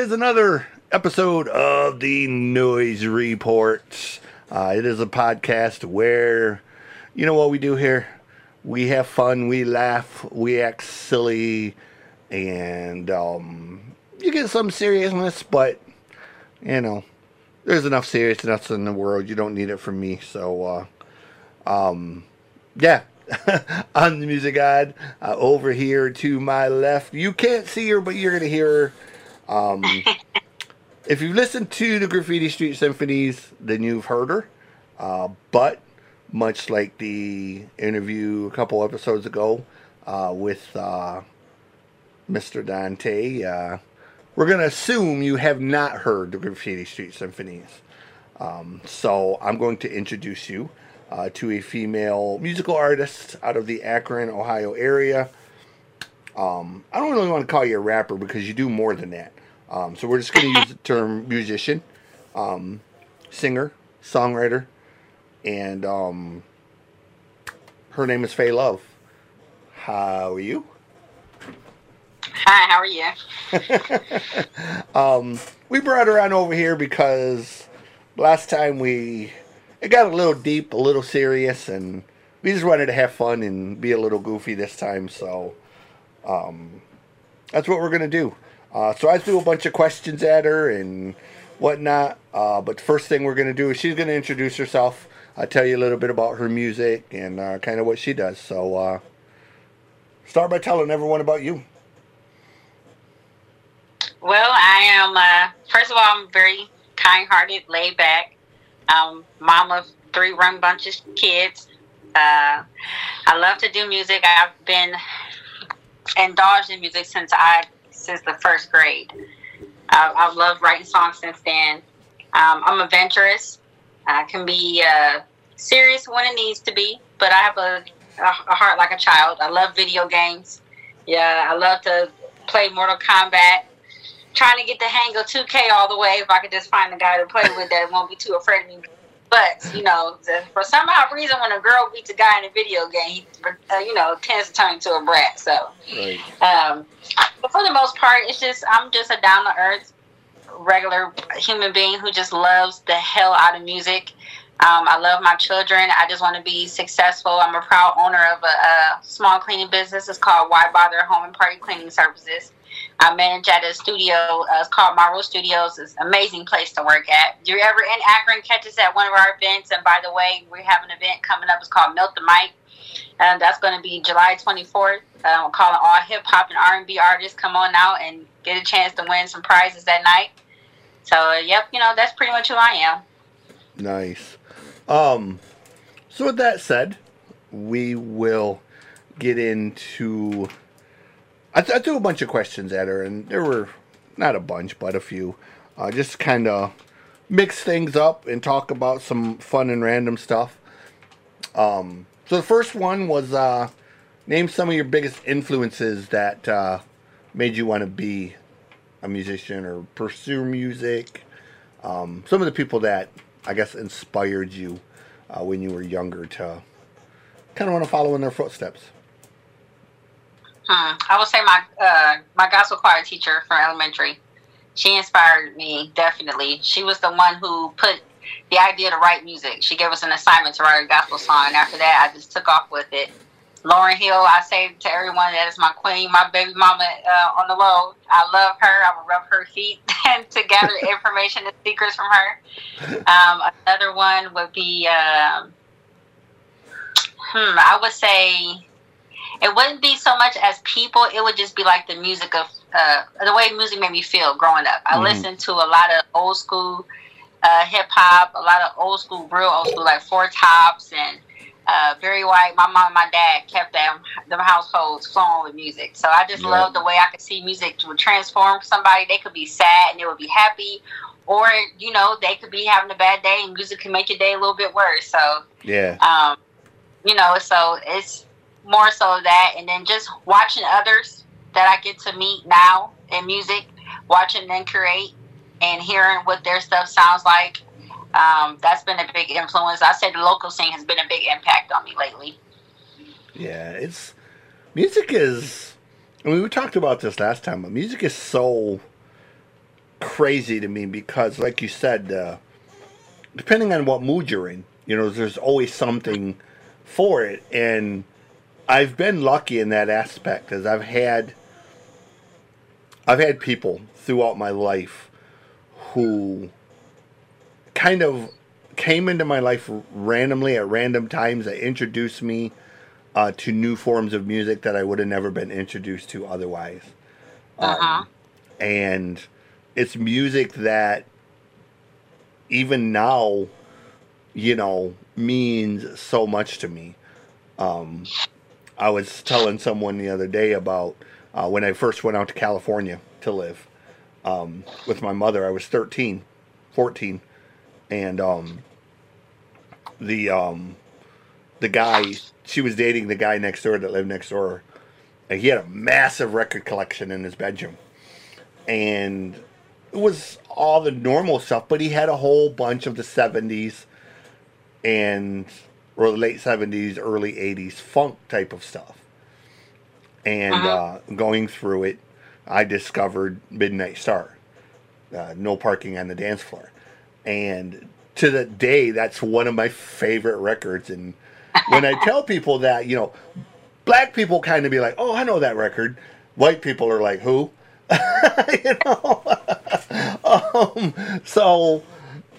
is another episode of the Noise Report. Uh, it is a podcast where, you know what we do here? We have fun, we laugh, we act silly, and um, you get some seriousness, but, you know, there's enough seriousness in the world. You don't need it from me. So, uh, um, yeah. I'm the music god uh, over here to my left. You can't see her, but you're to hear her. Um, if you've listened to the Graffiti Street Symphonies, then you've heard her. Uh, but much like the interview a couple episodes ago uh, with uh, Mr. Dante, uh, we're going to assume you have not heard the Graffiti Street Symphonies. Um, so I'm going to introduce you uh, to a female musical artist out of the Akron, Ohio area. Um, I don't really want to call you a rapper because you do more than that. Um, so we're just going to use the term musician, um, singer, songwriter, and um, her name is Faye Love. How are you? Hi, how are you? um, we brought her on over here because last time we it got a little deep, a little serious, and we just wanted to have fun and be a little goofy this time. So um, that's what we're gonna do. Uh, so I threw a bunch of questions at her and whatnot. Uh, but the first thing we're gonna do is she's gonna introduce herself. I'll tell you a little bit about her music and uh, kind of what she does. So uh, start by telling everyone about you. Well, I am, uh, first of all, I'm very kind hearted, laid back. Um, mom of three run bunches of kids. Uh, I love to do music. I've been indulged in music since I since the first grade. I, I've loved writing songs since then. Um, I'm adventurous. I can be uh, serious when it needs to be, but I have a, a, a heart like a child. I love video games. Yeah, I love to play Mortal Kombat trying to get the hang of 2K all the way if I could just find a guy to play with that won't be too afraid of me. But, you know, the, for some odd reason, when a girl beats a guy in a video game, he, uh, you know, tends to turn into a brat. So, right. um, but for the most part, it's just, I'm just a down to earth, regular human being who just loves the hell out of music. Um, I love my children. I just want to be successful. I'm a proud owner of a, a small cleaning business. It's called Why Bother Home and Party Cleaning Services. I manage at a studio. Uh, called Marvel Studios. It's an amazing place to work at. If you're ever in Akron, catch us at one of our events. And by the way, we have an event coming up. It's called Melt the Mic. And that's going to be July 24th. Uh, we're calling all hip hop and R&B artists come on out and get a chance to win some prizes that night. So, uh, yep, you know, that's pretty much who I am. Nice. Um, so with that said, we will get into I, th- I, threw a bunch of questions at her, and there were not a bunch, but a few. Uh, just kind of mix things up and talk about some fun and random stuff. Um, so the first one was uh, name some of your biggest influences that uh, made you want to be a musician or pursue music. Um, some of the people that I guess inspired you uh, when you were younger to kind of want to follow in their footsteps. Hmm. I would say my uh, my gospel choir teacher from elementary. She inspired me definitely. She was the one who put the idea to write music. She gave us an assignment to write a gospel song, and after that, I just took off with it. Lauryn Hill, I say to everyone that is my queen, my baby mama uh, on the low. I love her. I will rub her feet and to gather information and secrets from her. Um, another one would be, um, hmm, I would say it wouldn't be so much as people. It would just be like the music of uh, the way music made me feel growing up. I mm-hmm. listened to a lot of old school uh, hip hop, a lot of old school, real old school, like Four Tops and uh, Barry White. My mom and my dad kept them them households flowing with music. So I just yep. love the way I could see music would transform somebody. They could be sad and they would be happy, or you know they could be having a bad day and music can make your day a little bit worse. So yeah, um, you know, so it's more so that, and then just watching others that I get to meet now in music, watching them create and hearing what their stuff sounds like. Um, that's been a big influence. I said the local scene has been a big impact on me lately. Yeah, it's music is. I mean, we talked about this last time, but music is so crazy to me because, like you said, uh, depending on what mood you're in, you know, there's always something for it. And I've been lucky in that aspect as I've had I've had people throughout my life who kind of came into my life randomly at random times that introduced me uh, to new forms of music that I would have never been introduced to otherwise. Uh-huh. Um, and it's music that even now, you know, means so much to me. Um, I was telling someone the other day about uh, when I first went out to California to live um, with my mother. I was 13, 14, and um, the um, the guy she was dating the guy next door that lived next door. And he had a massive record collection in his bedroom, and it was all the normal stuff. But he had a whole bunch of the 70s and or the late 70s, early 80s funk type of stuff. And Uh-huh. uh, going through it, I discovered Midnight Star, uh, No Parking on the Dance Floor. And to the day, that's one of my favorite records. And when I tell people that, you know, black people kind of be like, oh, I know that record. White people are like, who? you know? um, so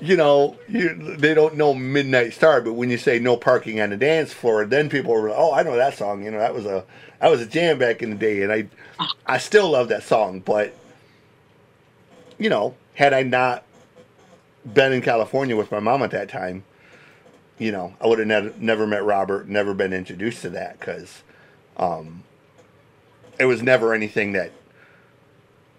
you know, you, they don't know Midnight Star, but when you say no parking on the dance floor, then people are like, oh, I know that song. You know, that was a that was a jam back in the day, and I I still love that song. But you know, had I not been in California with my mom at that time, you know, I would have never met Robert, never been introduced to that because um, it was never anything that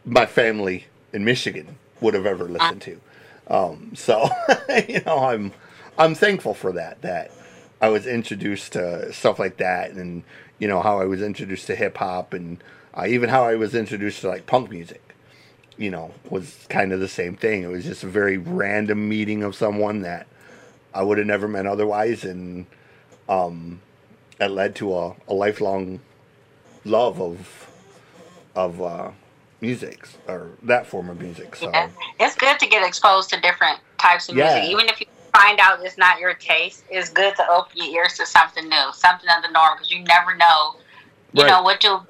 my family in Michigan would have ever listened to. Um, so you know, I'm I'm thankful for that. That I was introduced to stuff like that, and you know how I was introduced to hip hop, and uh, even how I was introduced to like punk music. You know, was kind of the same thing. It was just a very random meeting of someone that I would have never met otherwise, and um, that led to a, a lifelong love of of uh, music or that form of music. So. Yeah. It's good to get exposed to different types of Yeah. music. Even if you find out it's not your taste, it's good to open your ears to something new, something of the norm, because you never know, you Right. know, what you'll,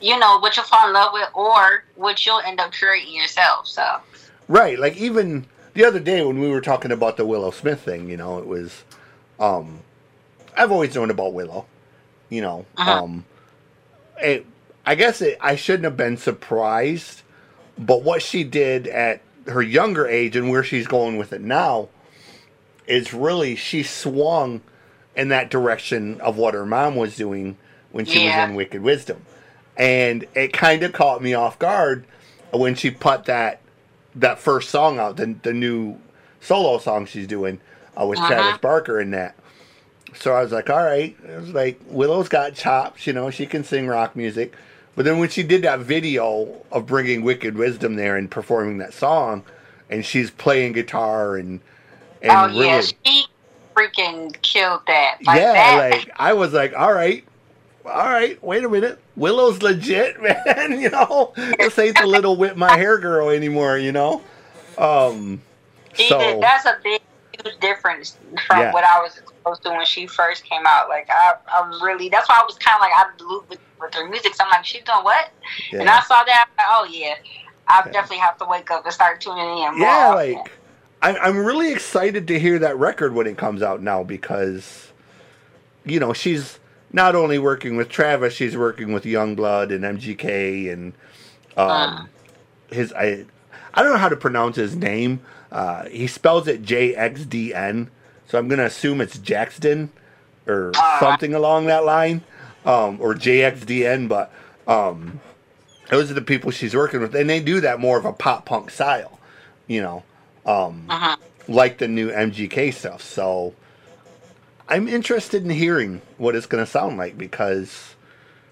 you know, what you'll fall in love with or what you'll end up creating yourself. So, Right, like even the other day when we were talking about the Willow Smith thing, you know, it was um I've always known about Willow, you know. Uh-huh. Um it, I guess it, I shouldn't have been surprised, but what she did at her younger age and where she's going with it now is really she swung in that direction of what her mom was doing when she Yeah. was in Wicked Wisdom. And it kind of caught me off guard when she put that that first song out, the, the new solo song she's doing uh, with Uh-huh. Travis Barker in that. So I was like, all right. It was like Willow's got chops, you know, she can sing rock music. But then when she did that video of bringing Wicked Wisdom there and performing that song, and she's playing guitar and and oh really, yeah, she freaking killed that. Like yeah, that. like I was like, all right, all right, wait a minute, Willow's legit, man. You know, this ain't the little whip my hair girl anymore. You know, um, so did. That's a big, huge difference from Yeah. what I was to when she first came out. Like I, I'm really. That's why I was kind of like out of the loop with, with her music. So I'm like, she's doing what? And I saw that. I'm like, oh yeah, I Yeah. definitely have to wake up and start tuning in. Yeah, often. like I, I'm really excited to hear that record when it comes out now because, you know, she's not only working with Travis, she's working with Yungblud and MGK and um, Uh. his I I don't know how to pronounce his name. Uh, he spells it J X D N, so I'm gonna assume it's Jaxden or Uh. something along that line, um, or JXDN. But um, those are the people she's working with, and they do that more of a pop punk style, you know, um, Uh-huh. like the new MGK stuff. So I'm interested in hearing what it's gonna sound like because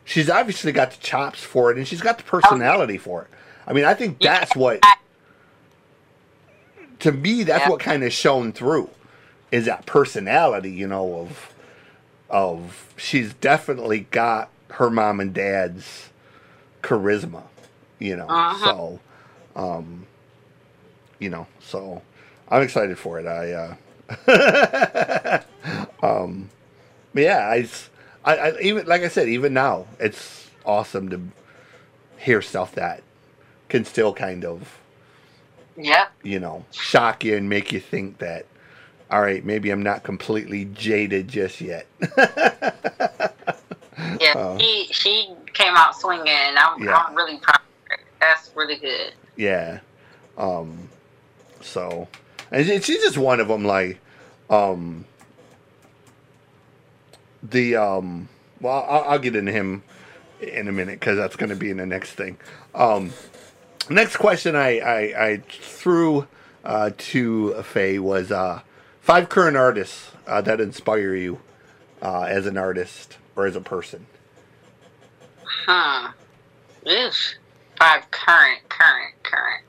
she's obviously got the chops for it, and she's got the personality for it. I mean, I think that's what to me that's Yeah. what kind of shone through is that personality you know of of she's definitely got her mom and dad's charisma you know Uh-huh. so um you know, so I'm excited for it. I, uh, um, yeah, I, I, I, even like I said, even now, it's awesome to hear stuff that can still kind of, yeah, you know, shock you and make you think that, all right, maybe I'm not completely jaded just yet. Yeah. Uh, she she came out swinging. and I'm Yeah. I'm really proud. That's really good. Yeah. Um, so, and she's just one of them. Like, um, the um, well, I'll, I'll get into him in a minute because that's going to be in the next thing. Um, next question I I, I threw uh, to Faye was uh, five current artists uh, that inspire you uh, as an artist or as a person. Hmm. Oof. Five current, current, current.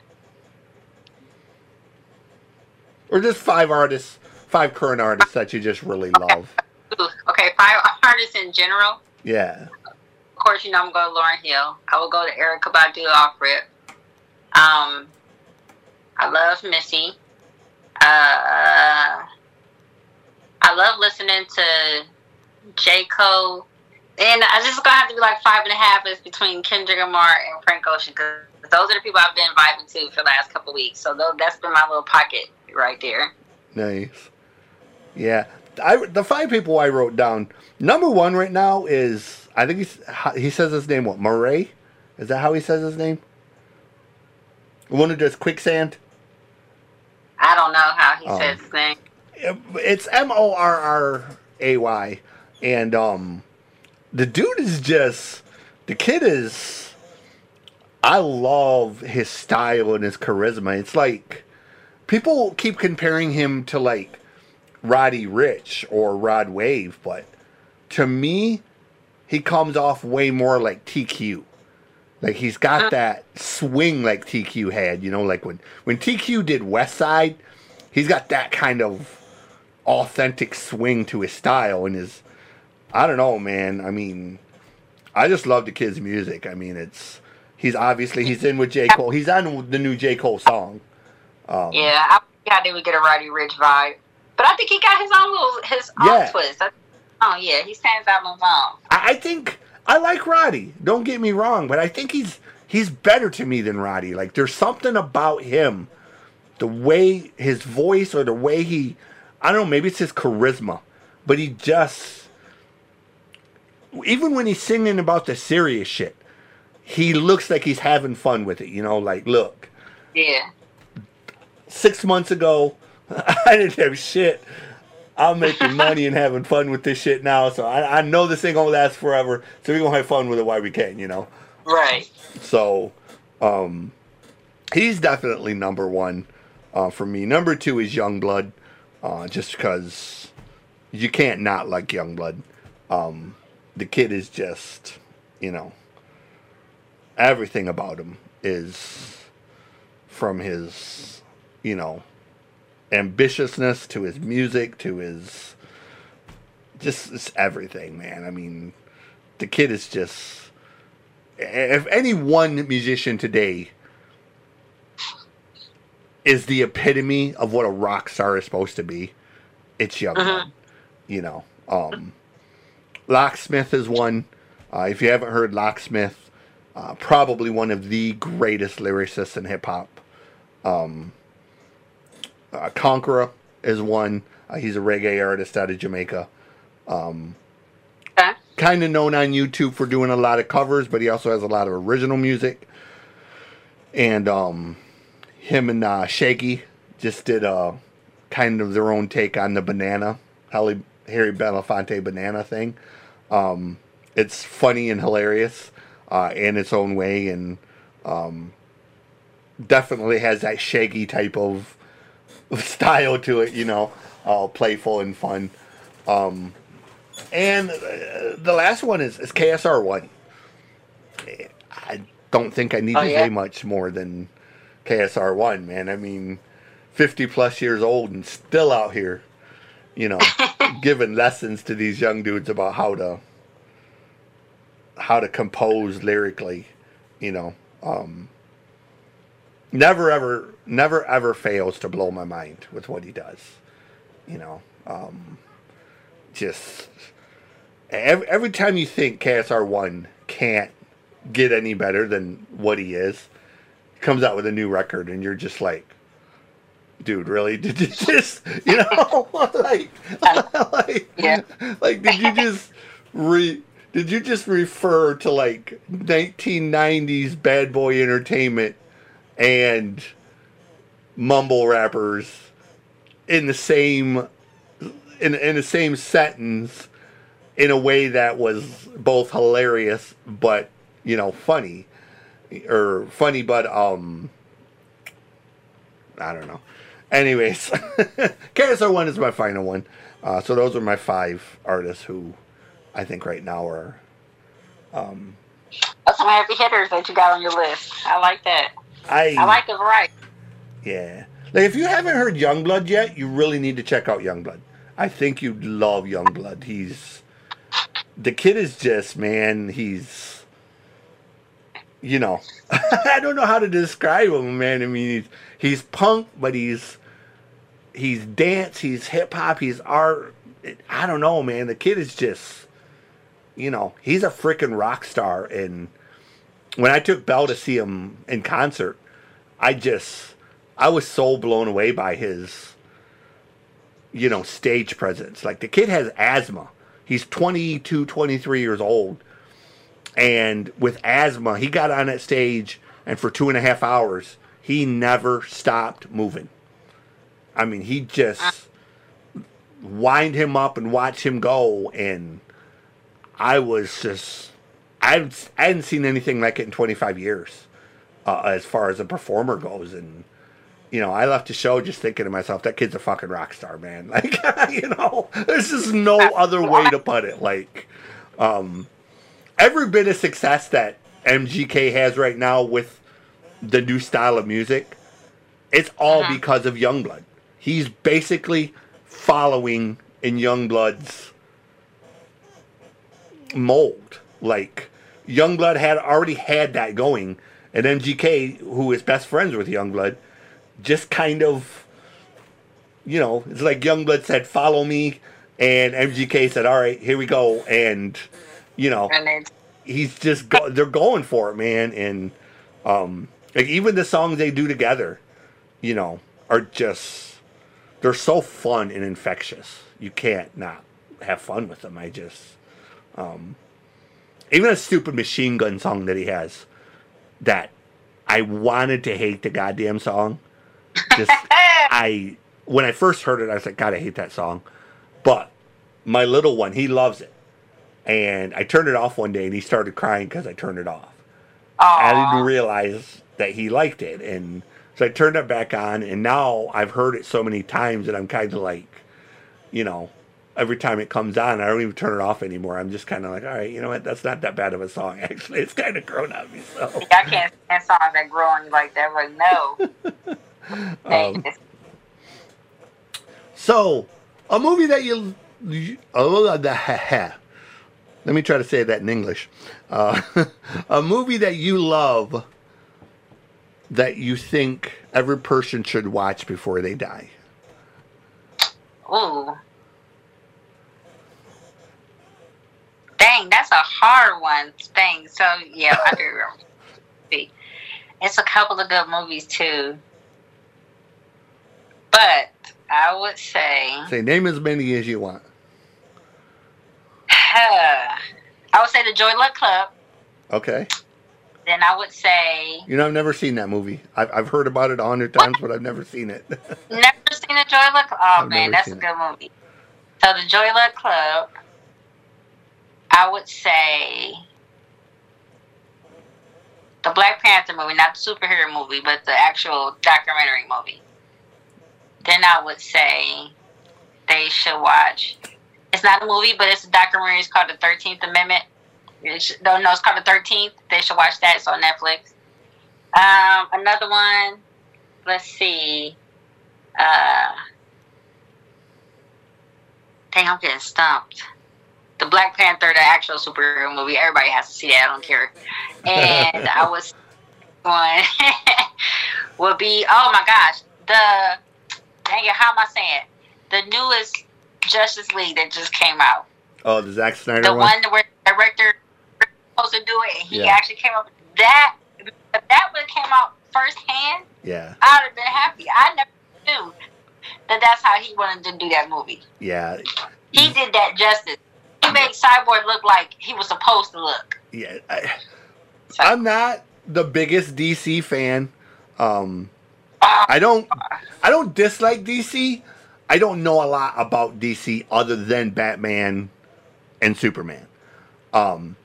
Or just five artists, five current artists that you just really love. Ooh, okay, five artists in general. Yeah. Of course, you know I'm going to Lauryn Hill. I will go to Erykah Badu off rip. Um, I love Missy. Uh, I love listening to J. Cole. And I just gonna have to be like five and a half is between Kendrick Lamar and Frank Ocean because those are the people I've been vibing to for the last couple weeks. So that's been my little pocket right there. Nice. Yeah. I the five people I wrote down. Number one right now is I think he's he says his name what Murray, is that how he says his name? The one who does quicksand. I don't know how he Um, says thing. It's M O R R A Y, and um, the dude is just the kid is. I love his style and his charisma. It's like people keep comparing him to like Roddy Ricch or Rod Wave, but to me, he comes off way more like TQ. Like he's got that swing like TQ had, you know, like when when TQ did West Side, he's got that kind of authentic swing to his style and his I don't know, man. I mean, I just love the kid's music. I mean, it's he's obviously he's in with J. Cole. He's on the new J. Cole song. Um, Yeah, I how did we get a Roddy Ricch vibe? But I think he got his own little his own Yeah. twist. I, oh yeah, he stands out on his own. I, I think I like Roddy. Don't get me wrong, but I think he's he's better to me than Roddy. Like there's something about him, the way his voice or the way he, I don't know, maybe it's his charisma, but he just, even when he's singing about the serious shit, he looks like he's having fun with it. You know, like look, Yeah. six months ago, I didn't have shit. I'm making money and having fun with this shit now, so I, I know this ain't gonna last forever. So we're gonna have fun with it while we can, you know. Right. So, um, he's definitely number one uh, for me. Number two is Yungblud, uh, just because you can't not like Yungblud. Um, the kid is just, you know, everything about him is from his, you know, ambitiousness to his music to his just it's everything, man. I mean, the kid is just if any one musician today is the epitome of what a rock star is supposed to be, it's Yungblud. Uh-huh. You know, um, Locksmith is one. Uh, if you haven't heard Locksmith, uh, probably one of the greatest lyricists in hip hop. Um, uh, Conkarah is one. Uh, he's a reggae artist out of Jamaica. Um, Okay. kind of known on YouTube for doing a lot of covers, but he also has a lot of original music. And um, him and uh, Shaggy just did a kind of their own take on the banana, Harry, Harry Belafonte banana thing. Um, it's funny and hilarious uh, in its own way, and um, definitely has that Shaggy type of style to it, you know, all playful and fun. Um, and uh, the last one is, is KRS One. I don't think I need Oh, to yeah? say much more than KRS One, man. I mean, fifty plus years old and still out here, you know, giving lessons to these young dudes about how to how to compose lyrically, you know. Um, never ever never ever fails to blow my mind with what he does. You know, um, just every, every time you think KRS One can't get any better than what he is, he comes out with a new record, and you're just like, dude, really? Did you just, you know, like, like, Yeah. like, did you just re? Did you just refer to like 1990s bad boy entertainment and mumble rappers in the same in in the same sentence in a way that was both hilarious but you know funny or funny but um I don't know. Anyways, KRS One is my final one. Uh, so those are my five artists who I think right now are um That's some heavy hitters that you got on your list. I like that. I I like the variety. Yeah. Like if you haven't heard Yungblud yet, you really need to check out Yungblud. I think you'd love Yungblud. He's the kid is just man, he's you know, I don't know how to describe him, man. I mean, he's he's punk, but he's he's dance, he's hip hop, he's art. I don't know, man. The kid is just you know, he's a freaking rock star and when I took Bell to see him in concert, I just I was so blown away by his you know stage presence. Like the kid has asthma. He's 22, 23 years old. And with asthma, he got on that stage and for two and a half hours, he never stopped moving. I mean, he just wind him up and watch him go. And I was just, I, hadn't seen anything like it in 25 years uh, as far as a performer goes. And, you know, I left the show just thinking to myself, that kid's a fucking rock star, man. Like, you know, there's just no other way to put it. Like, um, every bit of success that MGK has right now with the new style of music, it's all Uh-huh. because of Yungblud. He's basically following in Yungblud's mold. Like Yungblud had already had that going, and MGK, who is best friends with Yungblud, just kind of, you know, it's like Yungblud said, "Follow me," and MGK said, "All right, here we go," and you know, And he's just go- they're going for it, man, and um, like even the songs they do together, you know, are just they're so fun and infectious. You can't not have fun with them. I just um, even a stupid machine gun song that he has that I wanted to hate the goddamn song. Just I when I first heard it, I was like, God, I hate that song. But my little one, he loves it. And I turned it off one day and he started crying because I turned it off. I didn't realize that he liked it. And so I turned it back on and now I've heard it so many times that I'm kind of like, you know, every time it comes on, I don't even turn it off anymore. I'm just kind of like, all right, you know what? That's not that bad of a song, actually. It's kind of grown on me. So, I can't stand songs that grow on you like that. Like, no. um, so a movie that you, you oh, the ha, ha. let me try to say that in English. Uh, a movie that you love that you think every person should watch before they die. Ooh. Dang, that's a hard one. Dang. So yeah, I do. It's a couple of good movies too. But I would say, Say name as many as you want. I would say the Joy Luck Club. Okay. Then I would say, You know, I've never seen that movie. I've, I've heard about it a hundred times, but I've never seen it. never seen the Joy Luck. Club Oh I've man, that's a good movie. So the Joy Luck Club. I would say the Black Panther movie, not the superhero movie, but the actual documentary movie. Then I would say they should watch. It's not a movie, but it's a documentary. It's called The Thirteenth Amendment. Should, no, no, it's called The Thirteenth. They should watch that. It's on Netflix. Um, another one. Let's see. Uh, dang, I'm getting stumped. The Black Panther, the actual superhero movie. Everybody has to see that. I don't care. And I was, one would be oh my gosh the dang it how am I saying the newest Justice League that just came out. Oh, the Zack Snyder the one. one where the director was supposed to do it, and he Yeah. actually came up. That if that one came out firsthand, Yeah, I'd have been happy. I never knew that that's how he wanted to do that movie. yeah, He did that justice. He made Cyborg look like he was supposed to look. yeah. I, So, I'm not the biggest DC fan. Um, I don't I don't dislike DC. I don't know a lot about DC other than Batman and Superman. Um,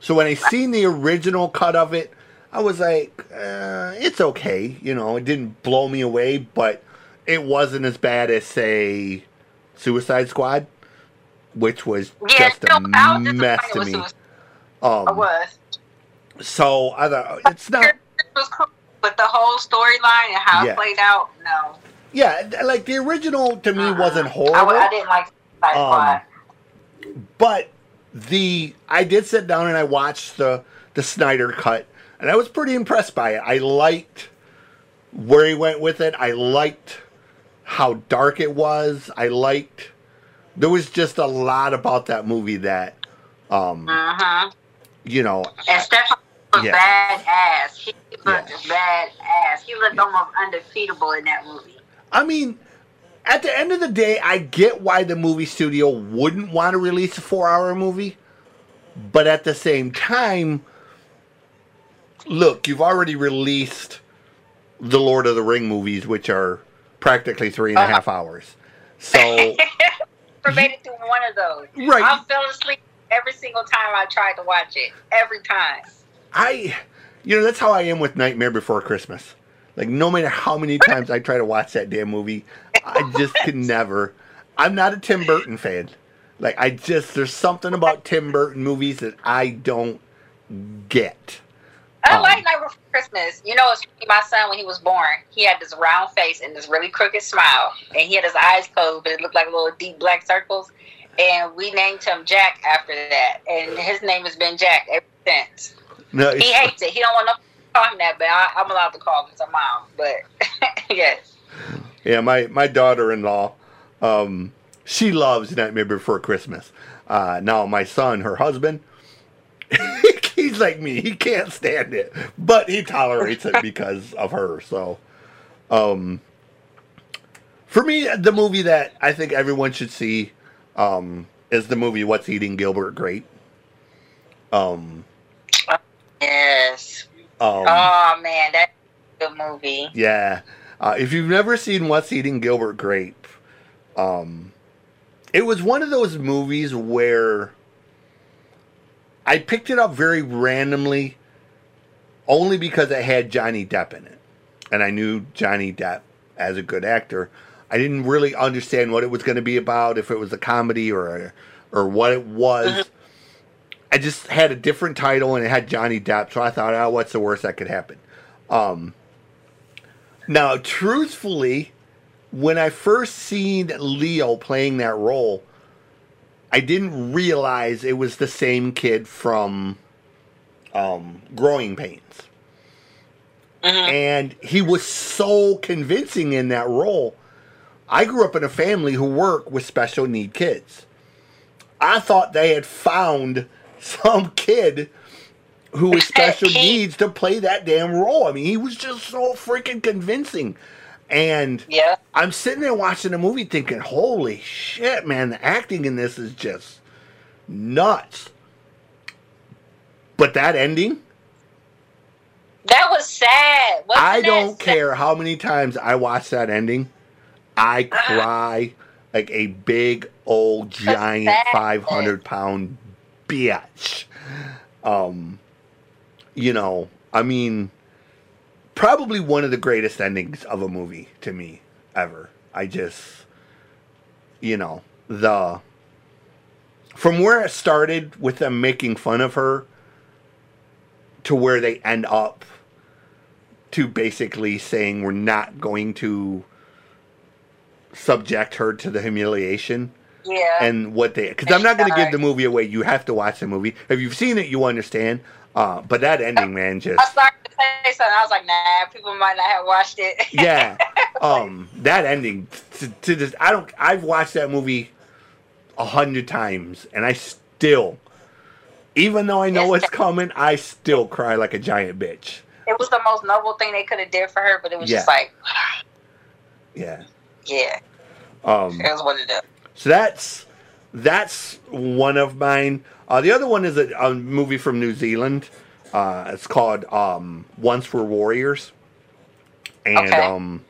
so when I seen the original cut of it, I was like, uh, it's okay. You know, it didn't blow me away, but it wasn't as bad as say Suicide Squad, which was yeah, just no, a I mess to me. I Um, was. so I thought it's not. It was cool, but the whole storyline and how Yeah. it played out, no. Yeah, like the original to me Uh-uh. wasn't I, horrible. I didn't like Um, but the I did sit down and I watched the the Snyder cut, and I was pretty impressed by it. I liked where he went with it. I liked how dark it was. I liked there was just a lot about that movie that um Uh-huh. you know And Stefan was Yeah. badass. He looked Yeah. badass. He looked almost undefeatable in that movie. I mean at the end of the day I get why the movie studio wouldn't want to release a 4-hour movie, but at the same time look, you've already released the Lord of the Ring movies, which are practically three and a Uh-huh. half hours. So, made it through one of those. right, I fell asleep every single time I tried to watch it. Every time. I, you know, that's how I am with Nightmare Before Christmas. Like, no matter how many times I try to watch that damn movie, I just can never. I'm not a Tim Burton fan. Like, I just, there's something about Tim Burton movies that I don't get. I Um, like Night Before Christmas. You know, it's my son when he was born. He had this round face and this really crooked smile, and he had his eyes closed, but it looked like little deep black circles. And we named him Jack after that, and his name has been Jack ever since. No, He hates it. He don't want to call him that, but I, I'm allowed to call him some mom. But yes, Yeah, my my daughter-in-law, um, she loves Nightmare Before Christmas. Uh, now my son, her husband, he's like me. He can't stand it, but he tolerates it because of her. So, um, for me, the movie that I think everyone should see um, is the movie "What's Eating Gilbert Grape." Um, yes. um, oh man, that's a good movie. Yeah. Uh, if you've never seen What's Eating Gilbert Grape, um, it was one of those movies where I picked it up very randomly only because it had Johnny Depp in it. And I knew Johnny Depp as a good actor. I didn't really understand what it was going to be about, if it was a comedy or or what it was. I just had a different title and it had Johnny Depp, so I thought, oh, what's the worst that could happen? Um, now, truthfully, when I first seen Leo playing that role, I didn't realize it was the same kid from um, Growing Pains. Mhm. And he was so convincing in that role. I grew up in a family who work with special need kids. I thought they had found some kid who with special needs to play that damn role. I mean, he was just so freaking convincing. And Yeah. I'm sitting there watching the movie thinking, holy shit, man, the acting in this is just nuts. But that ending, That was sad. Wasn't I don't sad? care how many times I watch that ending. I uh-huh. cry like a big old giant 500 pound bitch. Um, you know, I mean, probably one of the greatest endings of a movie to me ever. I just, you know, the from where it started with them making fun of her to where they end up to basically saying we're not going to subject her to the humiliation Yeah. and what they because I'm not going to give the movie away. You have to watch the movie. If you've seen it, you understand. Uh, but that ending, man, just I started to say something. I was like, nah, people might not have watched it. yeah. Um, that ending to, to this, I don't. I've watched that movie a hundred times, and I still, even though I know Yes. it's coming, I still cry like a giant bitch. It was the most noble thing they could have did for her, but it was just like, Yeah. yeah, Um. was what it is. So that's that's one of mine. Uh, the other one is a, a movie from New Zealand. Uh, it's called um, Once Were Warriors, and Okay. um,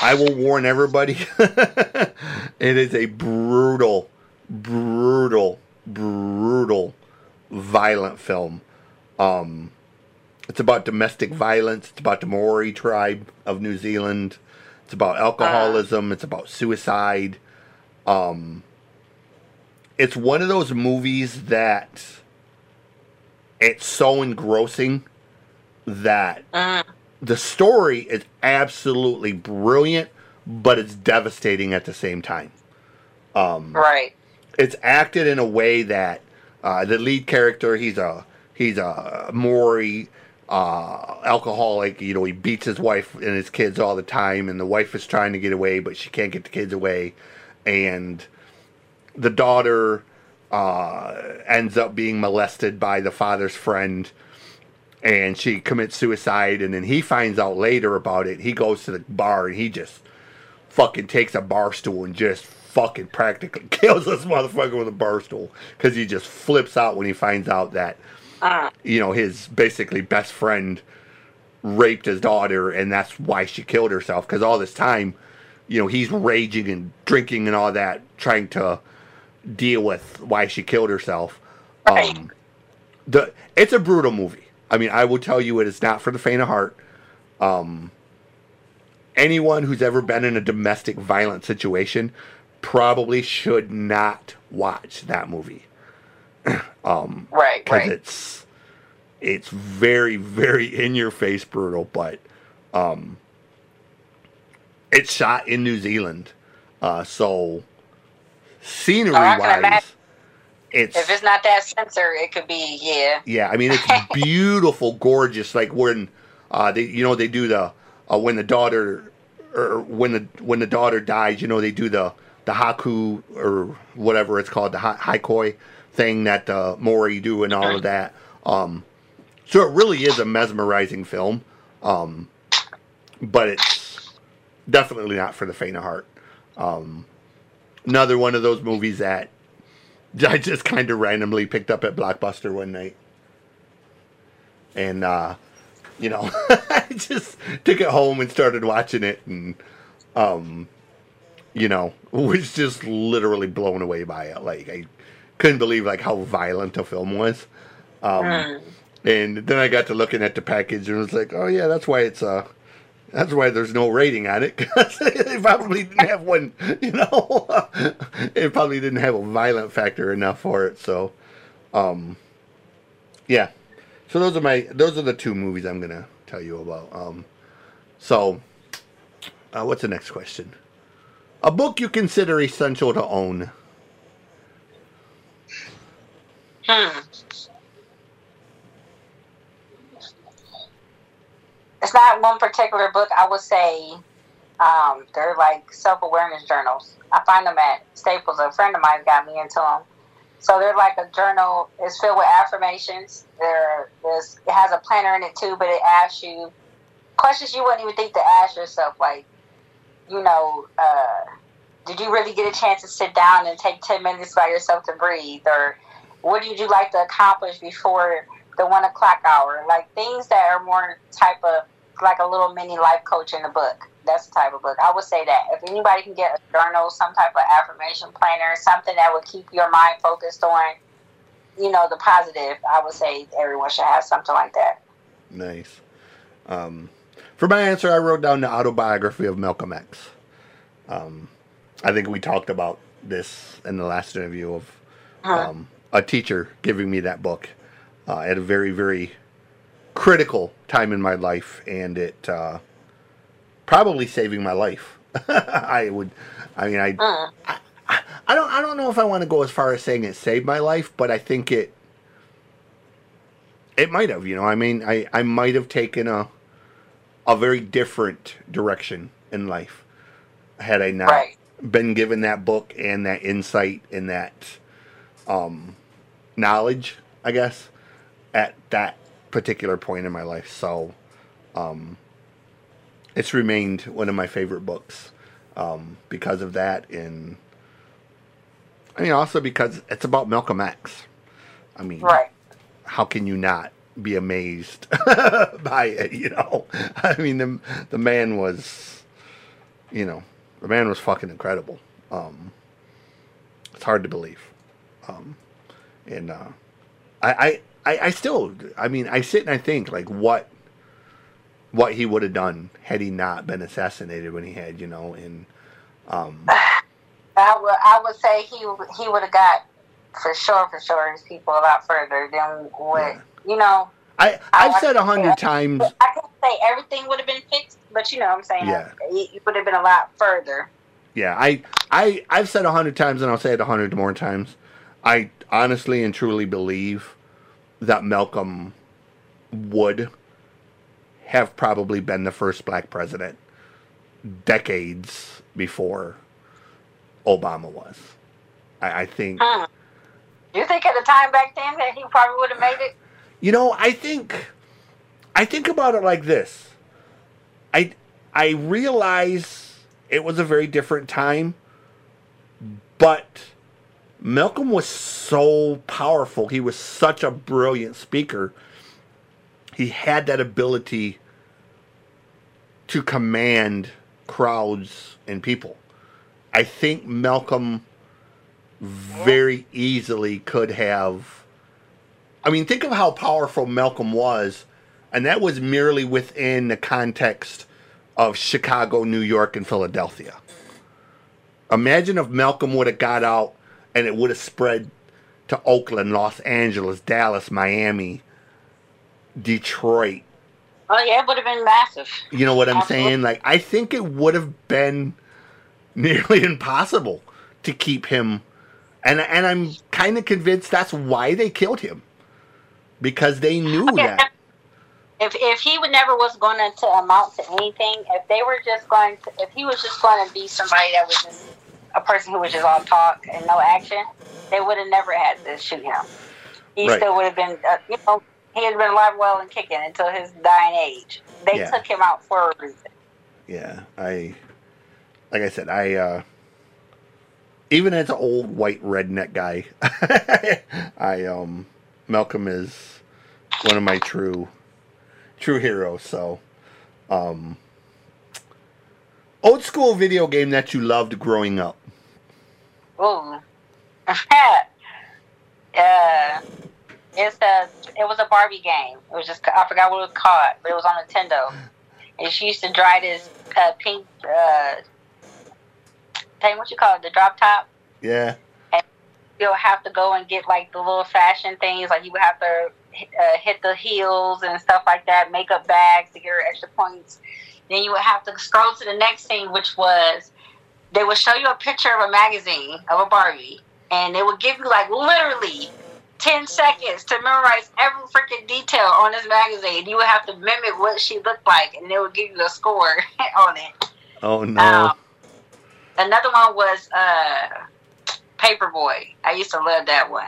I will warn everybody: it is a brutal, brutal, brutal, violent film. Um, it's about domestic violence. It's about the Maori tribe of New Zealand. It's about alcoholism. It's about suicide. Um, it's one of those movies that it's so engrossing that Mm, the story is absolutely brilliant, but it's devastating at the same time. Um, right. it's acted in a way that uh, the lead character he's a he's a Maori uh, alcoholic. You know, he beats his wife and his kids all the time, and the wife is trying to get away, but she can't get the kids away, and the daughter uh, ends up being molested by the father's friend. And she commits suicide, and then he finds out later about it. He goes to the bar and he just fucking takes a bar stool and just fucking practically kills this motherfucker with a bar stool because he just flips out when he finds out that You know his basically best friend raped his daughter and that's why she killed herself. Because all this time you know he's raging and drinking and all that trying to deal with why she killed herself. Right. um the it's a brutal movie. I mean i will tell you it is not for the faint of heart. Um anyone who's ever been in a domestic violent situation probably should not watch that movie um right. because Right. it's it's very very in your face brutal but um it's shot in new zealand uh so scenery Oh, wise it's If it's not that censor, it could be yeah. yeah i mean it's beautiful gorgeous like when uh they you know they do the uh, when the daughter or when the when the daughter dies you know they do the the haku or whatever it's called the ha- haikoi thing that the Maori do and all of that um so it really is a mesmerizing film um but it's definitely not for the faint of heart um another one of those movies that I just kind of randomly picked up at Blockbuster one night. And, uh, you know, I just took it home and started watching it and, um, you know, was just literally blown away by it. Like, I couldn't believe, like, how violent the film was. Um, Mm. and then I got to looking at the package and was like, oh, yeah, that's why it's, uh, that's why there's no rating on it because they probably didn't have one. You know, it probably didn't have a violent factor enough for it. So, um, yeah. So those are my those are the two movies I'm gonna tell you about. Um, so, uh, what's the next question? A book you consider essential to own. Hmm. It's not one particular book. I would say um, they're like self awareness journals. I find them at Staples. A friend of mine got me into them. So they're like a journal. It's filled with affirmations. There, there's it has a planner in it too, but it asks you questions you wouldn't even think to ask yourself, like, you know, uh, did you really get a chance to sit down and take ten minutes by yourself to breathe, or what did you like to accomplish before the one o'clock hour? Like things that are more type of like a little mini life coach in the book. That's the type of book. I would say that if anybody can get a journal, some type of affirmation planner, something that would keep your mind focused on, you know, the positive, I would say everyone should have something like that. Nice. Um, for my answer, I wrote down the autobiography of Malcolm X. Um, I think we talked about this in the last interview of Uh-huh. um, a teacher giving me that book uh, at a very, very critical time in my life, and it uh, probably saving my life. I would, I mean, I, Mm. I don't, I don't know if I want to go as far as saying it saved my life, but I think it, it might have, you know. I mean, I I might have taken a a very different direction in life had I not Right. been given that book and that insight and that um, knowledge, I guess, at that particular point in my life. So, um, it's remained one of my favorite books um, because of that, and I mean also because it's about Malcolm X. I mean, Right. how can you not be amazed by it? You know, I mean, the the man was, you know, the man was fucking incredible. Um, it's hard to believe, um, and uh, I, I, I, I still, I mean, I sit and I think like what, what he would have done had he not been assassinated when he had, you know, and um, I would I would say he he would have got for sure for sure his people a lot further than what Yeah. you know. I, I've said a hundred times. I can't say everything would have been fixed, but you know what I'm saying. Yeah. it, it would have been a lot further. Yeah, I, I, I've said a hundred times, and I'll say it a hundred more times. I honestly and truly believe that Malcolm would have probably been the first black president decades before Obama was. I, I think. You think at the time back then that he probably would have made it? you know, I think, I think about it like this. I, I realize it was a very different time, but Malcolm was so powerful. He was such a brilliant speaker. He had that ability to command crowds and people. I think Malcolm very easily could have. I mean, think of how powerful Malcolm was, and that was merely within the context of Chicago, New York, and Philadelphia. Imagine if Malcolm would have got out and it would have spread to Oakland, Los Angeles, Dallas, Miami, Detroit. Oh yeah, it would have been massive. You know what I'm Absolutely. saying? Like, I think it would have been nearly impossible to keep him. And, and I'm kind of convinced that's why they killed him. Because they knew Okay, that. If if he would never was going to amount to anything, if they were just going to, if he was just going to be somebody that was just a person who was just all talk and no action, they would have never had to shoot him. He Right. still would have been, uh, you know, he had been alive, well, and kicking until his dying age. They Yeah. took him out for a reason. Yeah, I like I said, I uh even as an old white redneck guy, I um Malcolm is one of my true true heroes, so um old school video game that you loved growing up. Ooh. uh, it's a, it was a Barbie game. It was just, I forgot what it was called, but it was on Nintendo. And she used to drive this uh, pink, uh, thing, what you call it, the drop top. Yeah. You'll have to go and get like the little fashion things, like you would have to uh, hit the heels and stuff like that, makeup bags to get extra points. Then you would have to scroll to the next scene, which was they would show you a picture of a magazine of a Barbie, and they would give you like literally 10 seconds to memorize every freaking detail on this magazine. You would have to mimic what she looked like, and they would give you a score on it. Oh no. Um, another one was uh, Paperboy. I used to love that one.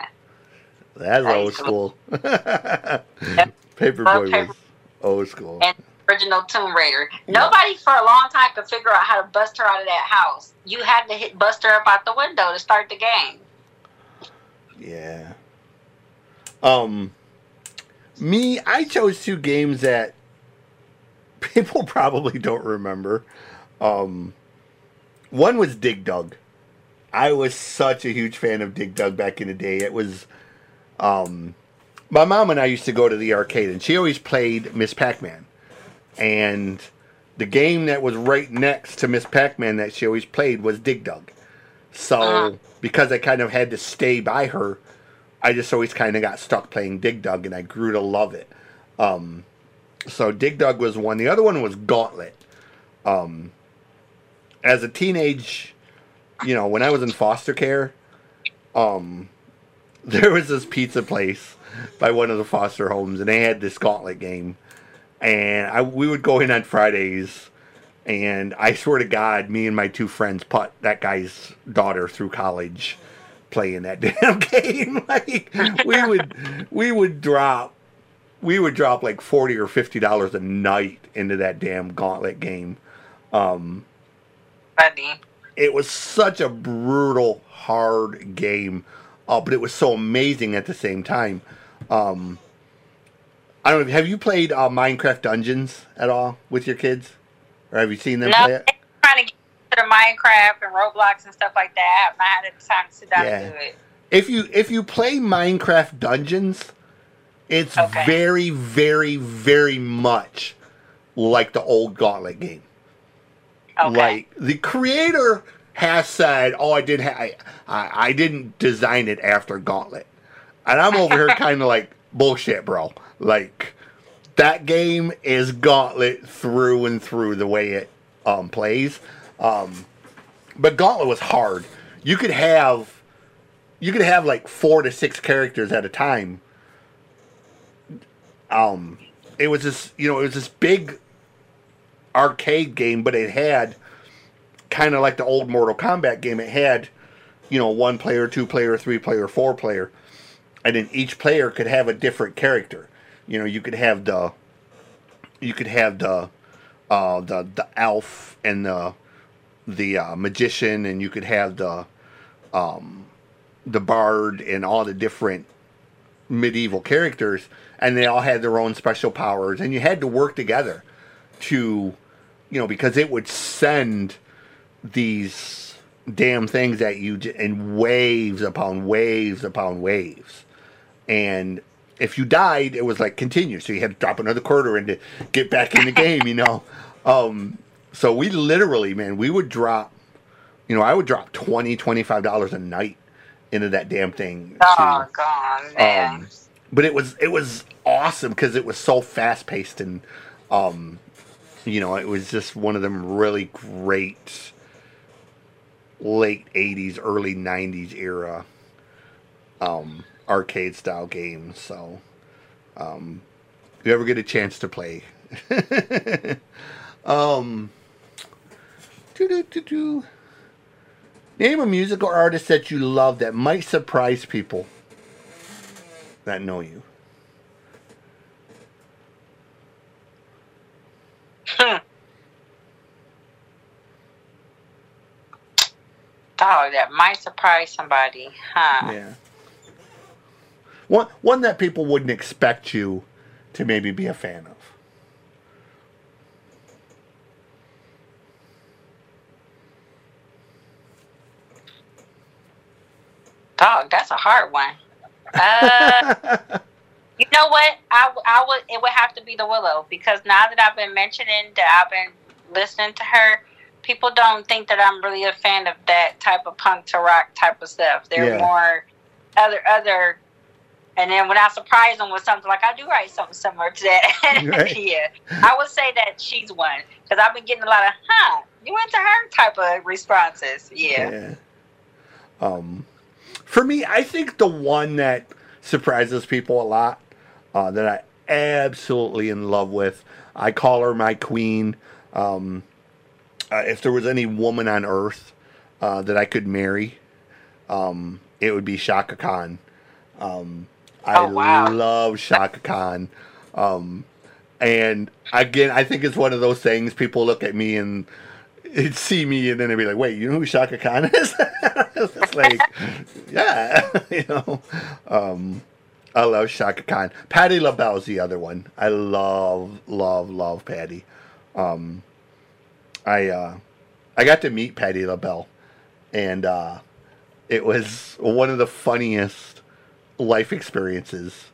That's I old school. Paperboy Paper- was old school. And original Tomb Raider. Nobody for a long time could figure out how to bust her out of that house. You had to hit bust her up out the window to start the game. Yeah. Um, me, I chose two games that people probably don't remember. Um, one was Dig Dug. I was such a huge fan of Dig Dug back in the day. It was, um, my mom and I used to go to the arcade, and she always played Miss Pac-Man, and the game that was right next to Miss Pac-Man that she always played was Dig Dug. So Uh-huh. because I kind of had to stay by her, I just always kind of got stuck playing Dig Dug, and I grew to love it. Um, so Dig Dug was one. The other one was Gauntlet. Um, as a teenage, you know, when I was in foster care, um, there was this pizza place by one of the foster homes, and they had this gauntlet game, and I we would go in on Fridays, and I swear to God, me and my two friends put that guy's daughter through college playing that damn game. like we would we would drop we would drop like forty or fifty dollars a night into that damn gauntlet game. Um, Funny. it was such a brutal, hard game, uh, but it was so amazing at the same time. Um, I don't know. Have you played uh, Minecraft Dungeons at all with your kids, or have you seen them No, play it? Trying to get to Minecraft and Roblox and stuff like that. I haven't had the time to sit down and do it. If you if you play Minecraft Dungeons, it's Okay. very, very, very much like the old Gauntlet game. Okay. Like the creator has said, "Oh, I did. Ha- I, I I didn't design it after Gauntlet," and I'm over here kind of like bullshit, bro. Like that game is Gauntlet through and through the way it um, plays. Um, but Gauntlet was hard. You could have you could have like four to six characters at a time. Um, it was this you know it was this big arcade game, but it had kind of like the old Mortal Kombat game. It had, you know, one player, two player, three player, four player, and then each player could have a different character. You know, you could have the, you could have the, uh, the the elf and the, the uh, magician, and you could have the, um, the bard and all the different medieval characters, and they all had their own special powers, and you had to work together to, you know, because it would send these damn things at you in waves upon waves upon waves. And if you died, it was like continue. So you had to drop another quarter in to get back in the game, you know. Um, so we literally, man, we would drop, you know, I would drop 20 $25 a night into that damn thing. to- Oh, God, man. um, but it was it was awesome because it was so fast paced and um, you know it was just one of them really great late 80s early 90s era um, arcade style games so um, if you ever get a chance to play um name a musical artist that you love that might surprise people that know you. Dog, that might surprise somebody, huh? Yeah. One one that people wouldn't expect you to maybe be a fan of. Dog, that's a hard one. Uh, you know what? I, I would. It would have to be the Willow because now that I've been mentioning that I've been listening to her, people don't think that I'm really a fan of that type of punk to rock type of stuff. They're Yeah. more other other. And then when I surprise them with something like I do write something similar to that, Right. yeah, I would say that she's one because I've been getting a lot of huh. You went to her type of responses, yeah. Yeah. Um, for me, I think the one that surprises people a lot, uh, that I absolutely in love with, I call her my queen. Um, uh, if there was any woman on earth uh, that I could marry, um, it would be Chaka Khan. Um, I Oh, wow. love Chaka Khan. Um, and again, I think it's one of those things people look at me and it'd see me and then they'd be like, wait, you know who Chaka Khan is? it's like, yeah, you know. Um, I love Chaka Khan. Patti LaBelle's the other one. I love, love, love Patti. Um, I uh, I got to meet Patti LaBelle, and uh, it was one of the funniest life experiences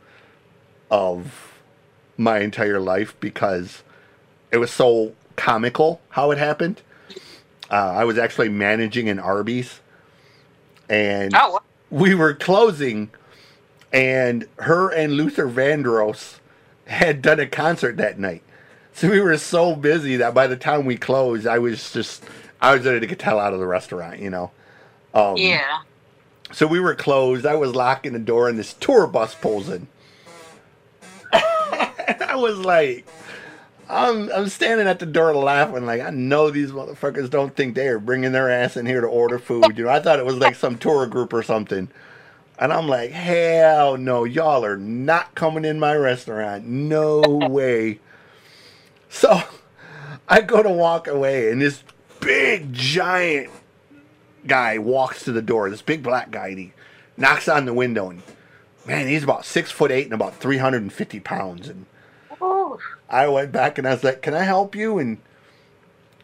of my entire life because it was so comical how it happened. Uh, I was actually managing an Arby's, and Oh, we were closing, and her and Luther Vandross had done a concert that night. So we were so busy that by the time we closed, I was just I was ready to get the hell out of the restaurant, you know. Um, yeah. So we were closed. I was locking the door, and this tour bus pulls in. I was like, I'm I'm standing at the door laughing, like I know these motherfuckers don't think they are bringing their ass in here to order food. You know, I thought it was like some tour group or something. And I'm like, hell no, y'all are not coming in my restaurant. No way. So I go to walk away, and this big giant guy walks to the door. This big black guy, and he knocks on the window, and man, he's about six foot eight and about three hundred and fifty pounds. And Ooh. I went back and I was like, "Can I help you?" And